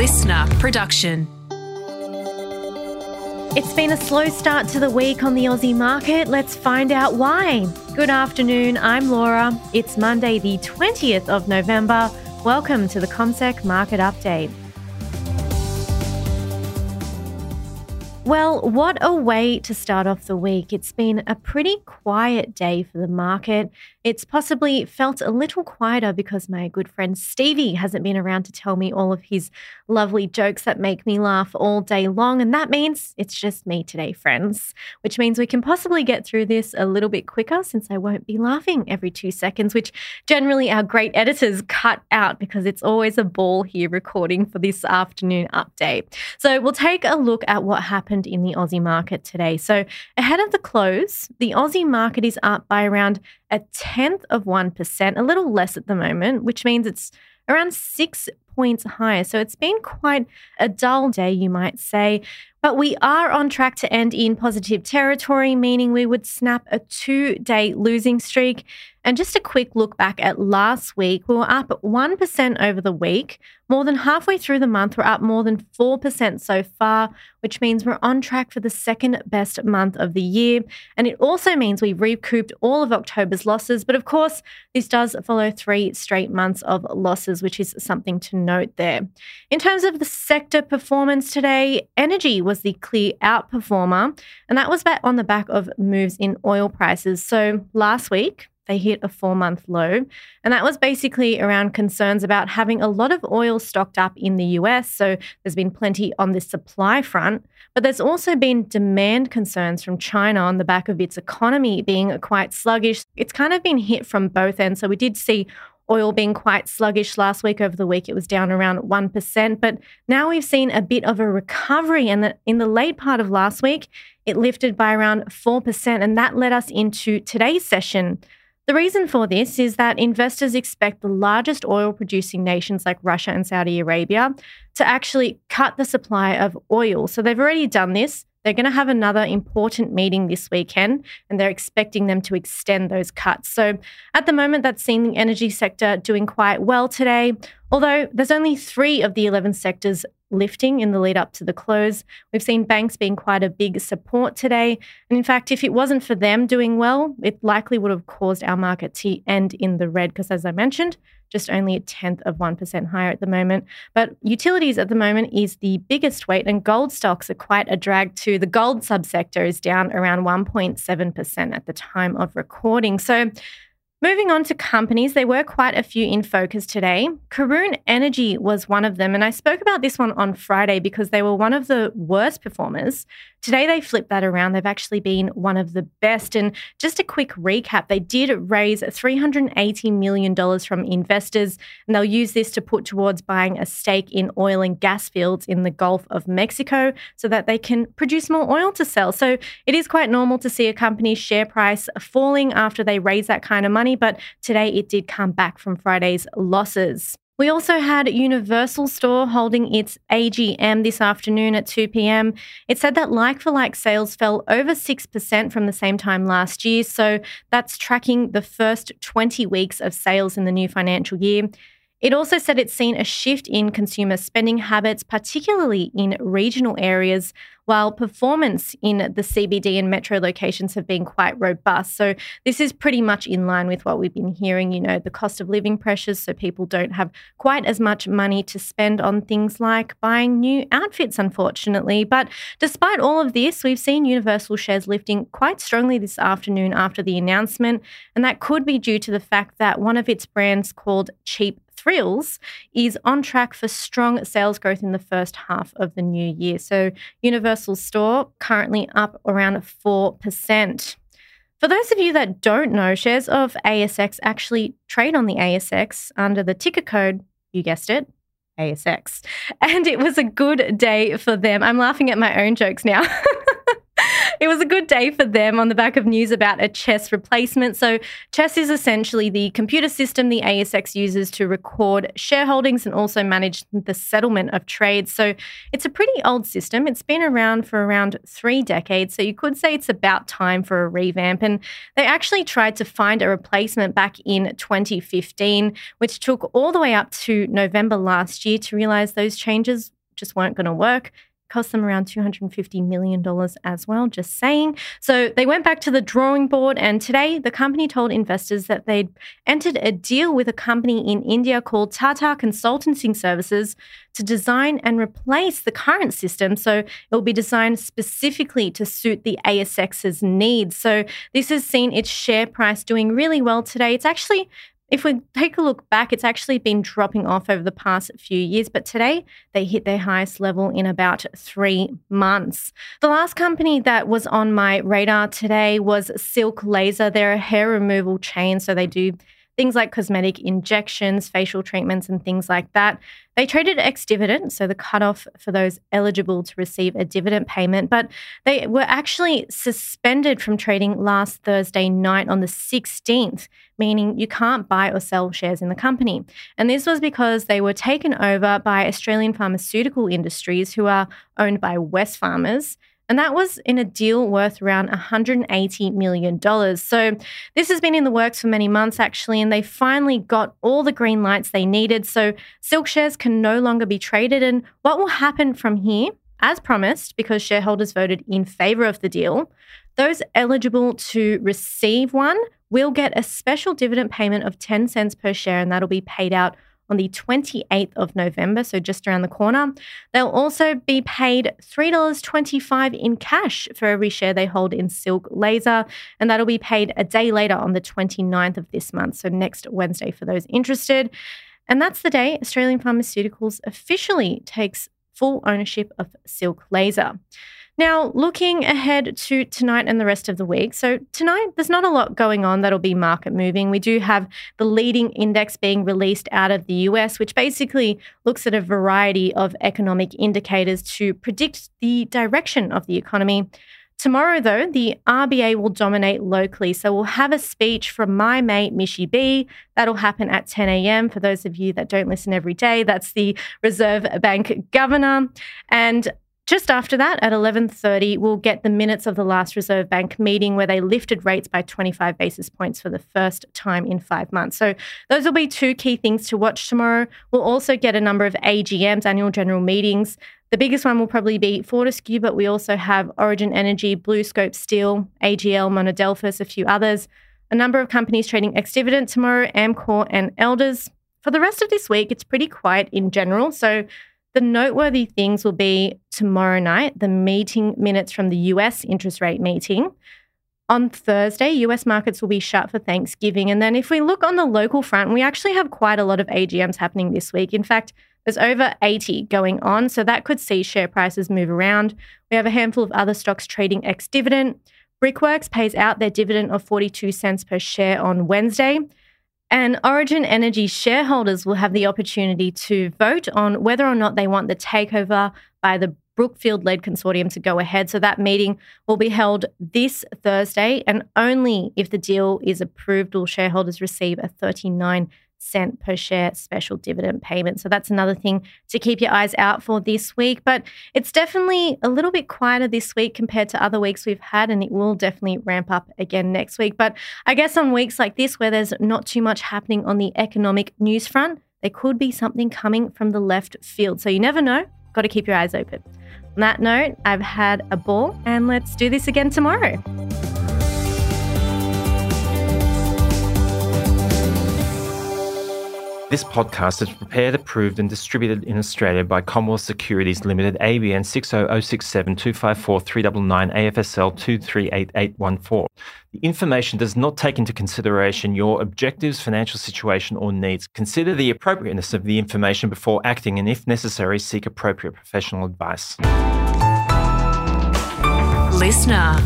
listener production. It's been a slow start to the week on the Aussie market. Let's find out why. Good afternoon, I'm Laura. It's Monday, the 20th of November. Welcome to the ComSec Market Update. Well, what a way to start off the week. It's been a pretty quiet day for the market. It's possibly felt a little quieter because my good friend Stevie hasn't been around to tell me all of his lovely jokes that make me laugh all day long. And that means it's just me today, friends, which means we can possibly get through this a little bit quicker since I won't be laughing every two seconds, which generally our great editors cut out because it's always a ball here recording for this afternoon update. So we'll take a look at what happened in the Aussie market today. So ahead of the close, the Aussie market is up by around a tenth of 1%, a little less at the moment, which means it's around six points higher. So it's been quite a dull day, you might say. But we are on track to end in positive territory, meaning we would snap a two day losing streak. And just a quick look back at last week, we were up 1% over the week. More than halfway through the month, we're up more than 4% so far, which means we're on track for the second best month of the year. And it also means we've recouped all of October's losses. But of course, this does follow three straight months of losses, which is something to note there. In terms of the sector performance today, energy was the clear outperformer, and that was back on the back of moves in oil prices. So last week, they hit a four month low. And that was basically around concerns about having a lot of oil stocked up in the US. So there's been plenty on the supply front. But there's also been demand concerns from China on the back of its economy being quite sluggish. It's kind of been hit from both ends. So we did see oil being quite sluggish last week. Over the week, it was down around 1%. But now we've seen a bit of a recovery. And in the late part of last week, it lifted by around 4%. And that led us into today's session. The reason for this is that investors expect the largest oil producing nations like Russia and Saudi Arabia to actually cut the supply of oil. So they've already done this. They're going to have another important meeting this weekend, and they're expecting them to extend those cuts. So, at the moment, that's seen the energy sector doing quite well today. Although there's only three of the 11 sectors lifting in the lead up to the close. We've seen banks being quite a big support today. And in fact, if it wasn't for them doing well, it likely would have caused our market to end in the red because, as I mentioned, just only a tenth of 1% higher at the moment. But utilities at the moment is the biggest weight, and gold stocks are quite a drag too. The gold subsector is down around 1.7% at the time of recording. So Moving on to companies, there were quite a few in focus today. Karoon Energy was one of them, and I spoke about this one on Friday because they were one of the worst performers. Today, they flipped that around. They've actually been one of the best. And just a quick recap they did raise $380 million from investors, and they'll use this to put towards buying a stake in oil and gas fields in the Gulf of Mexico so that they can produce more oil to sell. So it is quite normal to see a company's share price falling after they raise that kind of money money, but today it did come back from Friday's losses. We also had Universal Store holding its AGM this afternoon at 2 p.m. It said that like for like sales fell over 6% from the same time last year. So that's tracking the first 20 weeks of sales in the new financial year. It also said it's seen a shift in consumer spending habits, particularly in regional areas, while performance in the CBD and metro locations have been quite robust. So, this is pretty much in line with what we've been hearing, you know, the cost of living pressures. So, people don't have quite as much money to spend on things like buying new outfits, unfortunately. But despite all of this, we've seen Universal shares lifting quite strongly this afternoon after the announcement. And that could be due to the fact that one of its brands called Cheap Thrills is on track for strong sales growth in the first half of the new year. So, Universal Store currently up around 4%. For those of you that don't know, shares of ASX actually trade on the ASX under the ticker code, you guessed it, ASX. And it was a good day for them. I'm laughing at my own jokes now. it was a good day for them on the back of news about a CHESS replacement. So, CHESS is essentially the computer system the ASX uses to record shareholdings and also manage the settlement of trades. So, it's a pretty old system. It's been around for around three decades. So, you could say it's about time for a revamp. And they actually tried to find a replacement back in 2015, which took all the way up to November last year to realize those changes just weren't going to work cost them around $250 million as well, just saying. So they went back to the drawing board, and today the company told investors that they'd entered a deal with a company in India called Tata Consulting Services to design and replace the current system. So it will be designed specifically to suit the ASX's needs. So this has seen its share price doing really well today. It's actually if we take a look back, it's actually been dropping off over the past few years, but today they hit their highest level in about three months. The last company that was on my radar today was Silk Laser. They're a hair removal chain, so they do things like cosmetic injections, facial treatments, and things like that. They traded ex dividend, so the cutoff for those eligible to receive a dividend payment, but they were actually suspended from trading last Thursday night on the 16th, meaning you can't buy or sell shares in the company. And this was because they were taken over by Australian pharmaceutical industries, who are owned by Wesfarmers. And that was in a deal worth around $180 million. So this has been in the works for many months, actually, and they finally got all the green lights they needed. So Silk shares can no longer be traded. And what will happen from here? As promised, because shareholders voted in favor of the deal, those eligible to receive one will get a special dividend payment of 10 cents per share, and that'll be paid out on the 28th of November, so just around the corner. They'll also be paid $3.25 in cash for every share they hold in Silk Laser, and that'll be paid a day later on the 29th of this month, so next Wednesday for those interested. And that's the day Australian Pharmaceuticals officially takes full ownership of Silk Laser. Now, looking ahead to tonight and the rest of the week. So, tonight, there's not a lot going on that'll be market moving. We do have the leading index being released out of the US, which basically looks at a variety of economic indicators to predict the direction of the economy. Tomorrow, though, the RBA will dominate locally. So we'll have a speech from my mate, Mishy B. That'll happen at 10 a.m. For those of you that don't listen every day, that's the Reserve Bank governor. And just after that, at 11:30, we'll get the minutes of the last Reserve Bank meeting where they lifted rates by 25 basis points for the first time in 5 months. So, those will be two key things to watch tomorrow. We'll also get a number of AGMs, annual general meetings. The biggest one will probably be Fortescue, but we also have Origin Energy, BlueScope Steel, AGL, Monadelphous, a few others. A number of companies trading ex dividend tomorrow, Amcor and Elders. For the rest of this week, it's pretty quiet in general. So the noteworthy things will be tomorrow night, the meeting minutes from the US interest rate meeting. On Thursday, US markets will be shut for Thanksgiving. And then if we look on the local front, we actually have quite a lot of AGMs happening this week. In fact, there's over 80 going on, so that could see share prices move around. We have a handful of other stocks trading ex dividend. Brickworks pays out their dividend of 42 cents per share on Wednesday. And Origin Energy shareholders will have the opportunity to vote on whether or not they want the takeover by the Brookfield led consortium to go ahead. So that meeting will be held this Thursday, and only if the deal is approved will shareholders receive a 39 cent per share special dividend payment. So that's another thing to keep your eyes out for this week. But it's definitely a little bit quieter this week compared to other weeks we've had, and it will definitely ramp up again next week. But I guess on weeks like this, where there's not too much happening on the economic news front, there could be something coming from the left field. So you never know. Got to keep your eyes open. On that note, I've had a ball, and let's do this again tomorrow. This podcast is prepared, approved, and distributed in Australia by Commonwealth Securities Limited, ABN 60067 254 399 AFSL 238814. The information does not take into consideration your objectives, financial situation, or needs. Consider the appropriateness of the information before acting, and if necessary, seek appropriate professional advice. Listener.